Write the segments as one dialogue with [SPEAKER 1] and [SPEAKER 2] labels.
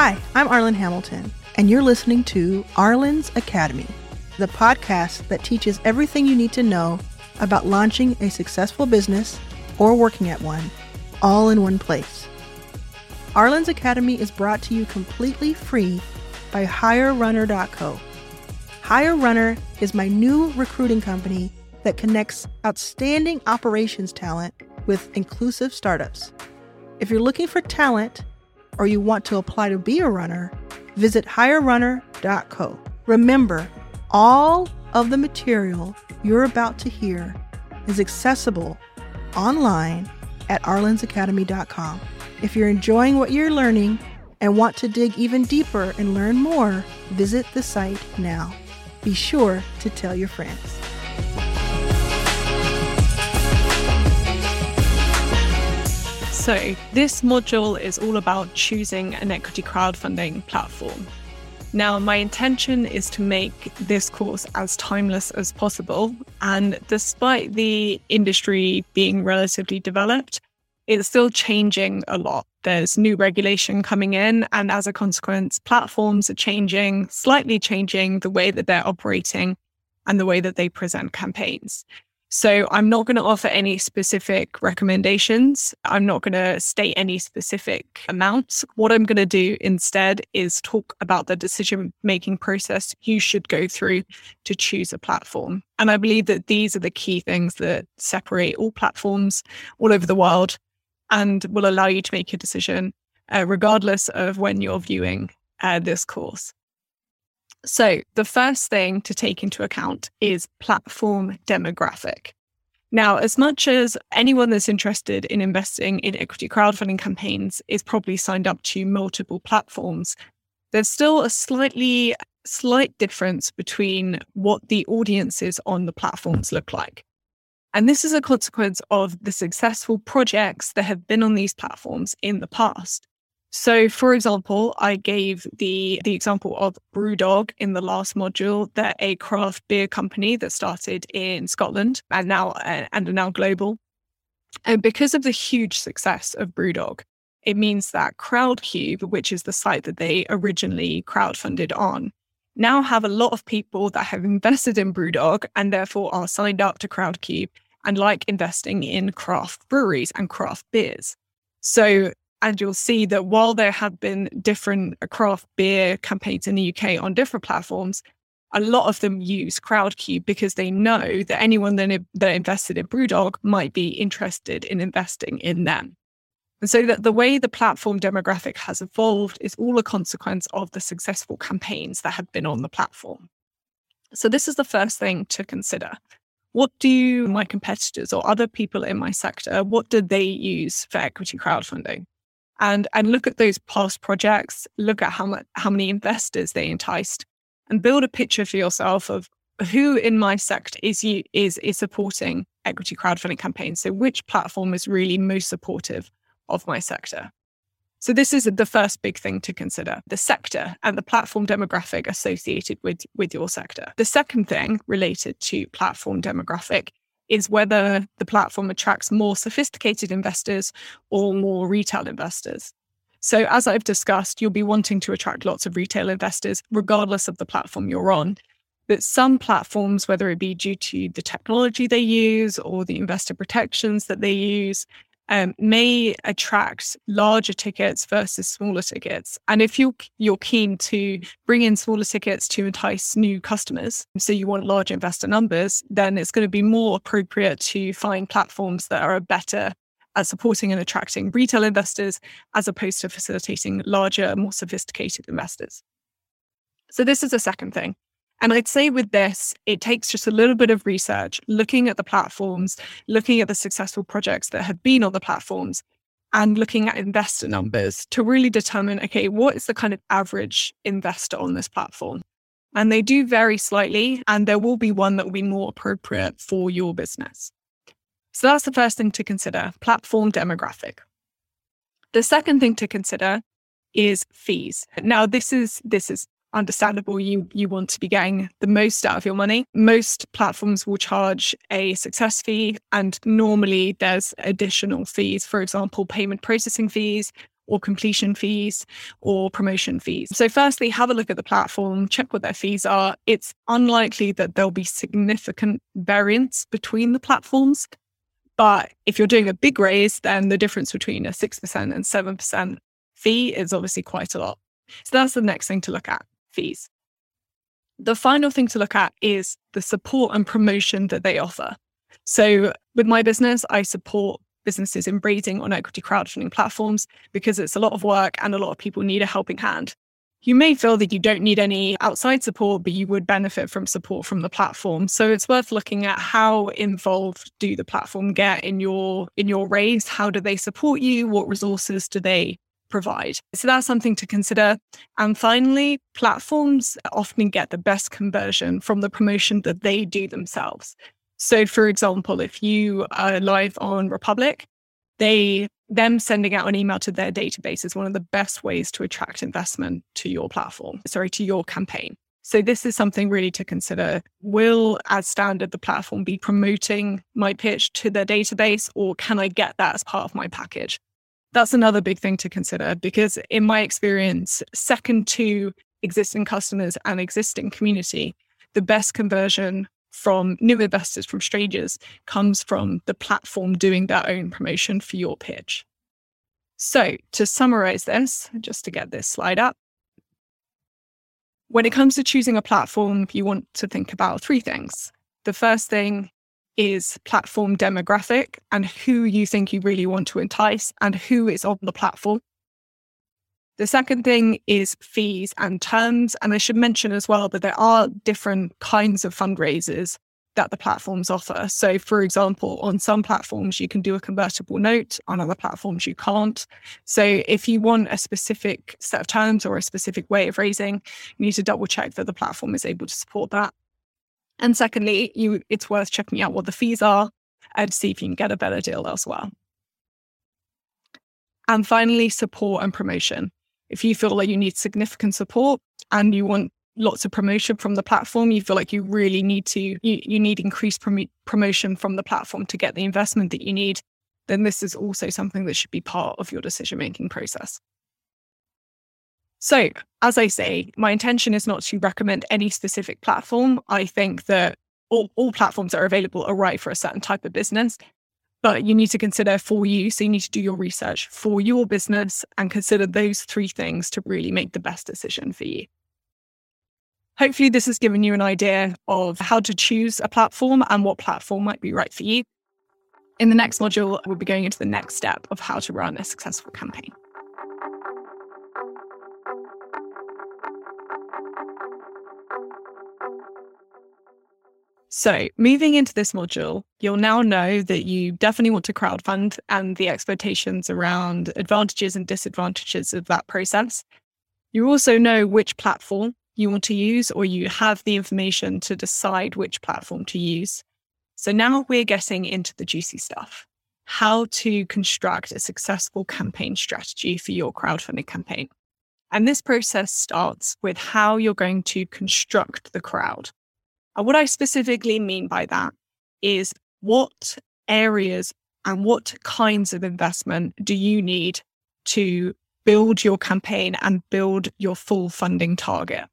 [SPEAKER 1] Hi, I'm Arlan Hamilton, and you're listening to Arlan's Academy, the podcast that teaches everything you need to know about launching a successful business or working at one, all in one place. Arlan's Academy is brought to you completely free by HireRunner.co. HireRunner is my new recruiting company that connects outstanding operations talent with inclusive startups. If you're looking for talent or you want to apply to be a runner, visit hirerunner.co. Remember, all of the material you're about to hear is accessible online at arlansacademy.com. If you're enjoying what you're learning and want to dig even deeper and learn more, visit the site now. Be sure to tell your friends.
[SPEAKER 2] So, this module is all about choosing an equity crowdfunding platform. Now, my intention is to make this course as timeless as possible. And despite the industry being relatively developed, it's still changing a lot. There's new regulation coming in. And as a consequence, platforms are changing, slightly changing the way that they're operating and the way that they present campaigns. So I'm not going to offer any specific recommendations. I'm not going to state any specific amounts. What I'm going to do instead is talk about the decision making process you should go through to choose a platform. And I believe that these are the key things that separate all platforms all over the world and will allow you to make a decision uh, regardless of when you're viewing uh, this course. So, the first thing to take into account is platform demographic. Now, as much as anyone that's interested in investing in equity crowdfunding campaigns is probably signed up to multiple platforms, there's still a slightly slight difference between what the audiences on the platforms look like. And this is a consequence of the successful projects that have been on these platforms in the past. So, for example, I gave the the example of BrewDog in the last module. They're a craft beer company that started in Scotland and now uh, and are now global. And because of the huge success of BrewDog, it means that Crowdcube, which is the site that they originally crowdfunded on, now have a lot of people that have invested in BrewDog and therefore are signed up to Crowdcube and like investing in craft breweries and craft beers. So and you'll see that while there have been different craft beer campaigns in the UK on different platforms, a lot of them use Crowdcube because they know that anyone that, that invested in Brewdog might be interested in investing in them. And so that the way the platform demographic has evolved is all a consequence of the successful campaigns that have been on the platform. So this is the first thing to consider. What do my competitors or other people in my sector, what do they use for equity crowdfunding? And and look at those past projects, look at how much how many investors they enticed, and build a picture for yourself of who in my sector is you is is supporting equity crowdfunding campaigns. So which platform is really most supportive of my sector? So this is the first big thing to consider, the sector and the platform demographic associated with, with your sector. The second thing related to platform demographic is whether the platform attracts more sophisticated investors or more retail investors. So, as I've discussed, you'll be wanting to attract lots of retail investors, regardless of the platform you're on. But some platforms, whether it be due to the technology they use or the investor protections that they use, um, may attract larger tickets versus smaller tickets. And if you're, you're keen to bring in smaller tickets to entice new customers, so you want large investor numbers, then it's going to be more appropriate to find platforms that are better at supporting and attracting retail investors as opposed to facilitating larger, more sophisticated investors. So this is the second thing. And I'd say with this, it takes just a little bit of research, looking at the platforms, looking at the successful projects that have been on the platforms, and looking at investor numbers to really determine okay, what is the kind of average investor on this platform? And they do vary slightly, and there will be one that will be more appropriate for your business. So that's the first thing to consider platform demographic. The second thing to consider is fees. Now, this is this is understandable you you want to be getting the most out of your money most platforms will charge a success fee and normally there's additional fees for example payment processing fees or completion fees or promotion fees. So, firstly, have a look at the platform, check what their fees are. It's unlikely that there'll be significant variance between the platforms. But if you're doing a big raise, then the difference between a 6% and 7% fee is obviously quite a lot. So, that's the next thing to look at fees. The final thing to look at is the support and promotion that they offer. So, with my business, I support businesses in raising on equity crowdfunding platforms because it's a lot of work and a lot of people need a helping hand. You may feel that you don't need any outside support, but you would benefit from support from the platform. So it's worth looking at how involved do the platform get in your in your raise? How do they support you? What resources do they provide? So that's something to consider. And finally, platforms often get the best conversion from the promotion that they do themselves. So, for example, if you are live on Republic, they them sending out an email to their database is one of the best ways to attract investment to your platform, sorry, to your campaign. So this is something really to consider. Will, as standard, the platform be promoting my pitch to their database, or can I get that as part of my package? That's another big thing to consider because, in my experience, second to existing customers and existing community, the best conversion from new investors, from strangers, comes from the platform doing their own promotion for your pitch. So, to summarize this, just to get this slide up, when it comes to choosing a platform, you want to think about three things. The first thing is platform demographic and who you think you really want to entice and who is on the platform. The second thing is fees and terms. And I should mention as well that there are different kinds of fundraisers that the platforms offer. So, for example, on some platforms, you can do a convertible note, on other platforms, you can't. So, if you want a specific set of terms or a specific way of raising, you need to double check that the platform is able to support that. And secondly, you, it's worth checking out what the fees are and see if you can get a better deal elsewhere. And finally, support and promotion. If you feel like you need significant support and you want lots of promotion from the platform, you feel like you really need to, you, you need increased prom- promotion from the platform to get the investment that you need, then this is also something that should be part of your decision making process. So, as I say, my intention is not to recommend any specific platform. I think that all, all platforms that are available are right for a certain type of business but you need to consider for you. So you need to do your research for your business and consider those three things to really make the best decision for you. Hopefully, this has given you an idea of how to choose a platform and what platform might be right for you. In the next module, we'll be going into the next step of how to run a successful campaign. So, moving into this module, you'll now know that you definitely want to crowdfund and the expectations around advantages and disadvantages of that process. You also know which platform you want to use, or you have the information to decide which platform to use. So, now we're getting into the juicy stuff how to construct a successful campaign strategy for your crowdfunding campaign. And this process starts with how you're going to construct the crowd. And what I specifically mean by that is what areas and what kinds of investment do you need to build your campaign and build your full funding target?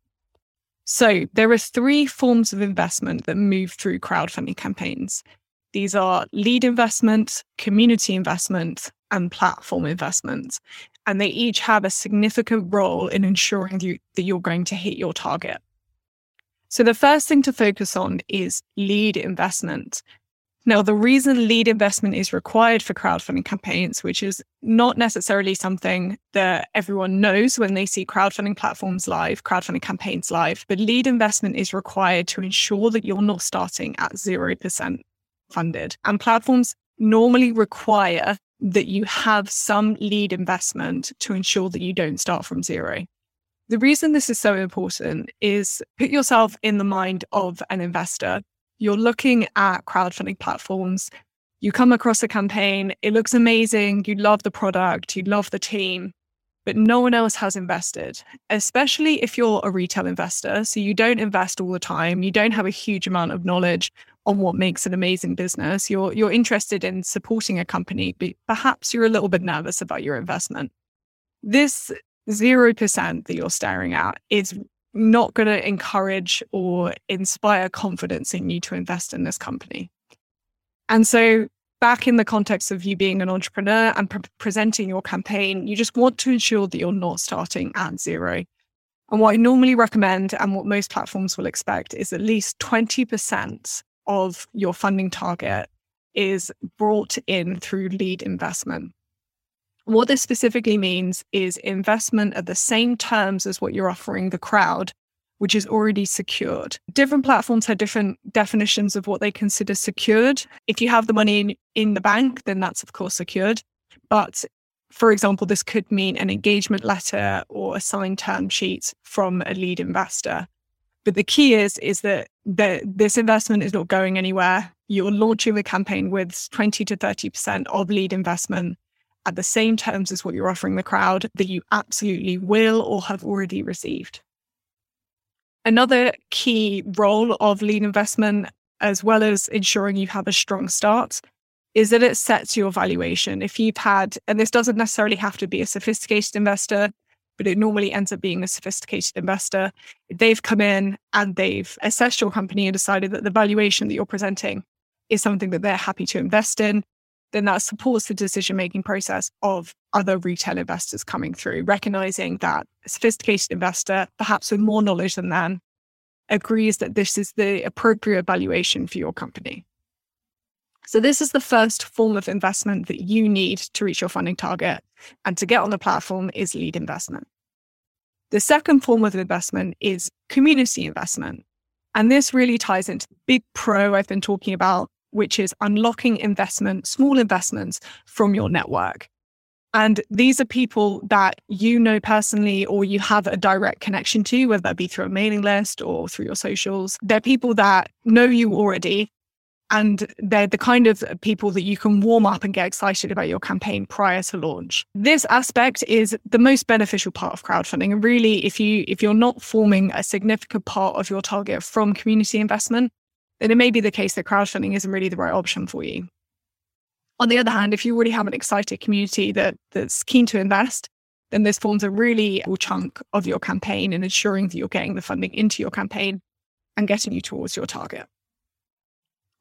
[SPEAKER 2] So there are three forms of investment that move through crowdfunding campaigns. These are lead investment, community investment, and platform investment. And they each have a significant role in ensuring you, that you're going to hit your target. So the first thing to focus on is lead investment. Now, the reason lead investment is required for crowdfunding campaigns, which is not necessarily something that everyone knows when they see crowdfunding platforms live, crowdfunding campaigns live, but lead investment is required to ensure that you're not starting at 0% funded. And platforms normally require that you have some lead investment to ensure that you don't start from zero. The reason this is so important is put yourself in the mind of an investor. You're looking at crowdfunding platforms. You come across a campaign, it looks amazing. You love the product, you love the team, but no one else has invested, especially if you're a retail investor. So you don't invest all the time. You don't have a huge amount of knowledge on what makes an amazing business. You're, you're interested in supporting a company, but perhaps you're a little bit nervous about your investment. This 0% that you're staring at is not going to encourage or inspire confidence in you to invest in this company. And so, back in the context of you being an entrepreneur and pre- presenting your campaign, you just want to ensure that you're not starting at zero. And what I normally recommend and what most platforms will expect is at least 20% of your funding target is brought in through lead investment. What this specifically means is investment at the same terms as what you're offering the crowd, which is already secured. Different platforms have different definitions of what they consider secured. If you have the money in, in the bank, then that's of course secured. But for example, this could mean an engagement letter or a signed term sheet from a lead investor. But the key is is that the, this investment is not going anywhere. You're launching the campaign with 20 to 30% of lead investment at the same terms as what you're offering the crowd that you absolutely will or have already received. Another key role of lead investment, as well as ensuring you have a strong start, is that it sets your valuation. If you've had, and this doesn't necessarily have to be a sophisticated investor, but it normally ends up being a sophisticated investor. They've come in and they've assessed your company and decided that the valuation that you're presenting is something that they're happy to invest in then that supports the decision making process of other retail investors coming through, recognizing that a sophisticated investor, perhaps with more knowledge than them, agrees that this is the appropriate valuation for your company. So, this is the first form of investment that you need to reach your funding target. And to get on the platform is lead investment. The second form of investment is community investment. And this really ties into the big pro I've been talking about which is unlocking investment, small investments from your network. And these are people that you know personally or you have a direct connection to, whether that be through a mailing list or through your socials. They're people that know you already. And they're the kind of people that you can warm up and get excited about your campaign prior to launch. This aspect is the most beneficial part of crowdfunding. And really, if you if you're not forming a significant part of your target from community investment, then it may be the case that crowdfunding isn't really the right option for you. On the other hand, if you already have an excited community that, that's keen to invest, then this forms a really cool chunk of your campaign and ensuring that you're getting the funding into your campaign and getting you towards your target.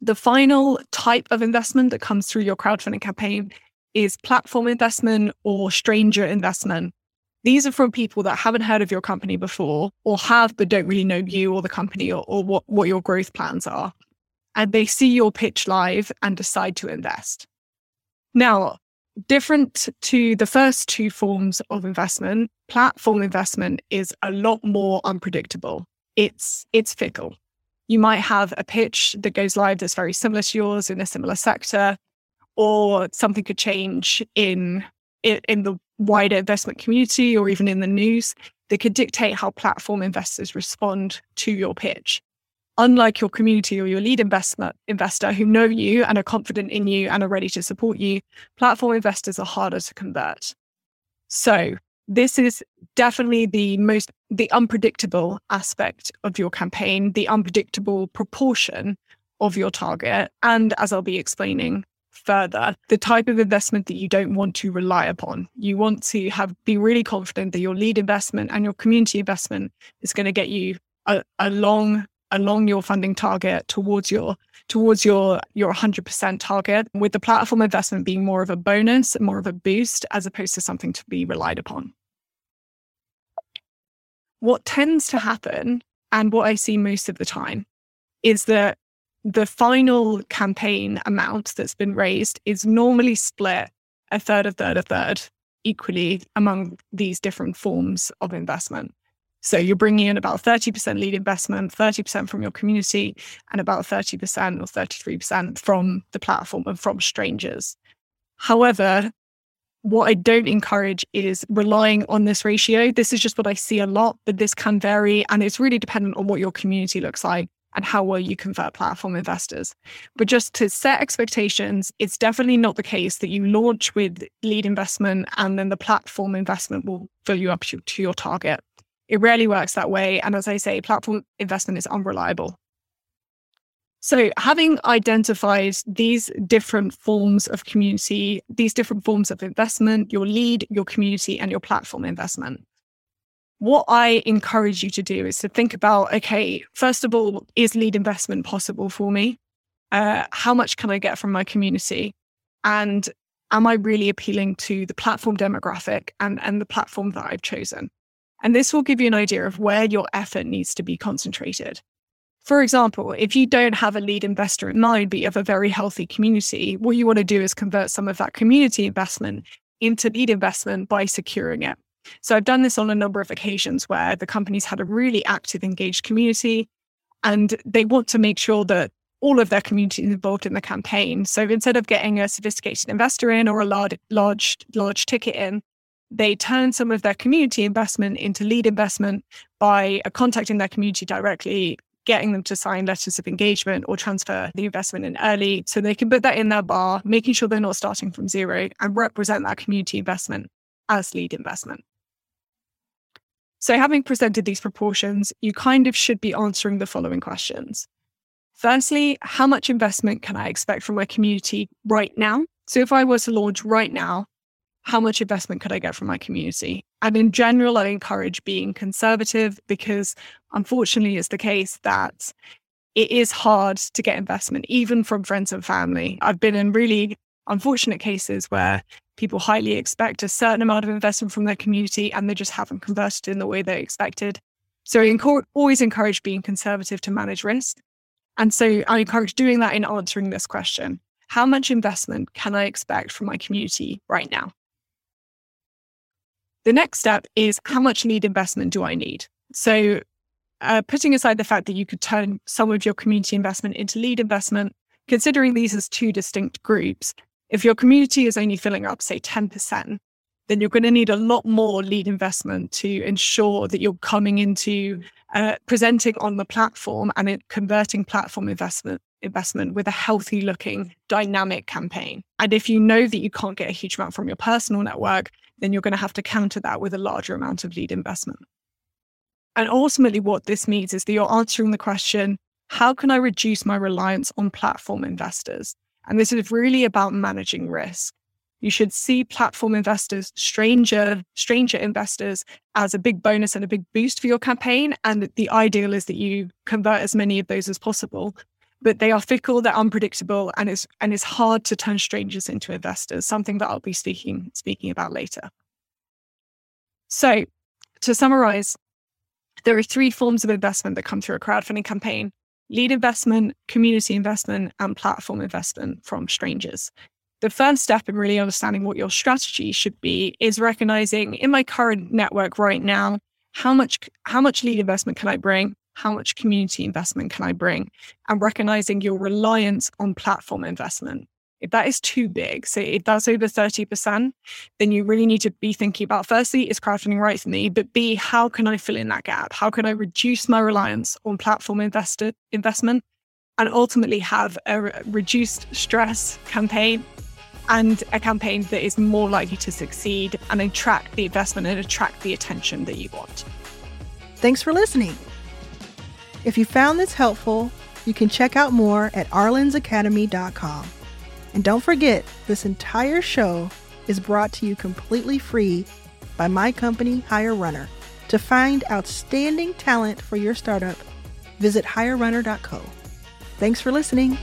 [SPEAKER 2] The final type of investment that comes through your crowdfunding campaign is platform investment or stranger investment. These are from people that haven't heard of your company before or have but don't really know you or the company or, or what, what your growth plans are. And they see your pitch live and decide to invest. Now, different to the first two forms of investment, platform investment is a lot more unpredictable. It's it's fickle. You might have a pitch that goes live that's very similar to yours in a similar sector, or something could change in in the wider investment community or even in the news that could dictate how platform investors respond to your pitch. Unlike your community or your lead investment investor who know you and are confident in you and are ready to support you, platform investors are harder to convert. So this is definitely the most the unpredictable aspect of your campaign, the unpredictable proportion of your target. And as I'll be explaining further the type of investment that you don't want to rely upon. You want to have be really confident that your lead investment and your community investment is going to get you a, along along your funding target towards your towards your your 100% target with the platform investment being more of a bonus more of a boost as opposed to something to be relied upon what tends to happen and what i see most of the time is that the final campaign amount that's been raised is normally split a third, a third, a third equally among these different forms of investment. So you're bringing in about 30% lead investment, 30% from your community, and about 30% or 33% from the platform and from strangers. However, what I don't encourage is relying on this ratio. This is just what I see a lot, but this can vary and it's really dependent on what your community looks like and how well you convert platform investors. But just to set expectations, it's definitely not the case that you launch with lead investment and then the platform investment will fill you up to, to your target. It rarely works that way. And as I say, platform investment is unreliable. So, having identified these different forms of community, these different forms of investment, your lead, your community, and your platform investment, what I encourage you to do is to think about okay, first of all, is lead investment possible for me? Uh, how much can I get from my community? And am I really appealing to the platform demographic and, and the platform that I've chosen? And this will give you an idea of where your effort needs to be concentrated. For example, if you don't have a lead investor in mind, but you have a very healthy community, what you want to do is convert some of that community investment into lead investment by securing it. So I've done this on a number of occasions where the company's had a really active, engaged community and they want to make sure that all of their community is involved in the campaign. So instead of getting a sophisticated investor in or a large, large, large ticket in, they turn some of their community investment into lead investment by uh, contacting their community directly, getting them to sign letters of engagement or transfer the investment in early so they can put that in their bar, making sure they're not starting from zero and represent that community investment as lead investment. So, having presented these proportions, you kind of should be answering the following questions. Firstly, how much investment can I expect from my community right now? So, if I were to launch right now, how much investment could I get from my community? And in general, I encourage being conservative because unfortunately, it's the case that it is hard to get investment, even from friends and family. I've been in really unfortunate cases where people highly expect a certain amount of investment from their community and they just haven't converted in the way they expected. So I always encourage being conservative to manage risk. And so I encourage doing that in answering this question. How much investment can I expect from my community right now? The next step is how much lead investment do I need? So, uh, putting aside the fact that you could turn some of your community investment into lead investment, considering these as two distinct groups, if your community is only filling up, say, 10%, then you're going to need a lot more lead investment to ensure that you're coming into uh, presenting on the platform and converting platform investment investment with a healthy looking dynamic campaign. And if you know that you can't get a huge amount from your personal network, then you're going to have to counter that with a larger amount of lead investment. And ultimately, what this means is that you're answering the question how can I reduce my reliance on platform investors? And this is really about managing risk. You should see platform investors, stranger, stranger investors as a big bonus and a big boost for your campaign. And the ideal is that you convert as many of those as possible. But they are fickle, they're unpredictable, and it's and it's hard to turn strangers into investors, something that I'll be speaking speaking about later. So to summarize, there are three forms of investment that come through a crowdfunding campaign lead investment, community investment, and platform investment from strangers the first step in really understanding what your strategy should be is recognizing in my current network right now, how much how much lead investment can I bring? How much community investment can I bring? And recognizing your reliance on platform investment. If that is too big, so if that's over 30%, then you really need to be thinking about firstly, is crowdfunding right for me? But B, how can I fill in that gap? How can I reduce my reliance on platform invested investment and ultimately have a reduced stress campaign and a campaign that is more likely to succeed and attract the investment and attract the attention that you want.
[SPEAKER 1] Thanks for listening. If you found this helpful, you can check out more at arlansacademy.com. And don't forget, this entire show is brought to you completely free by my company, Hire Runner. To find outstanding talent for your startup, visit hirerunner.co. Thanks for listening.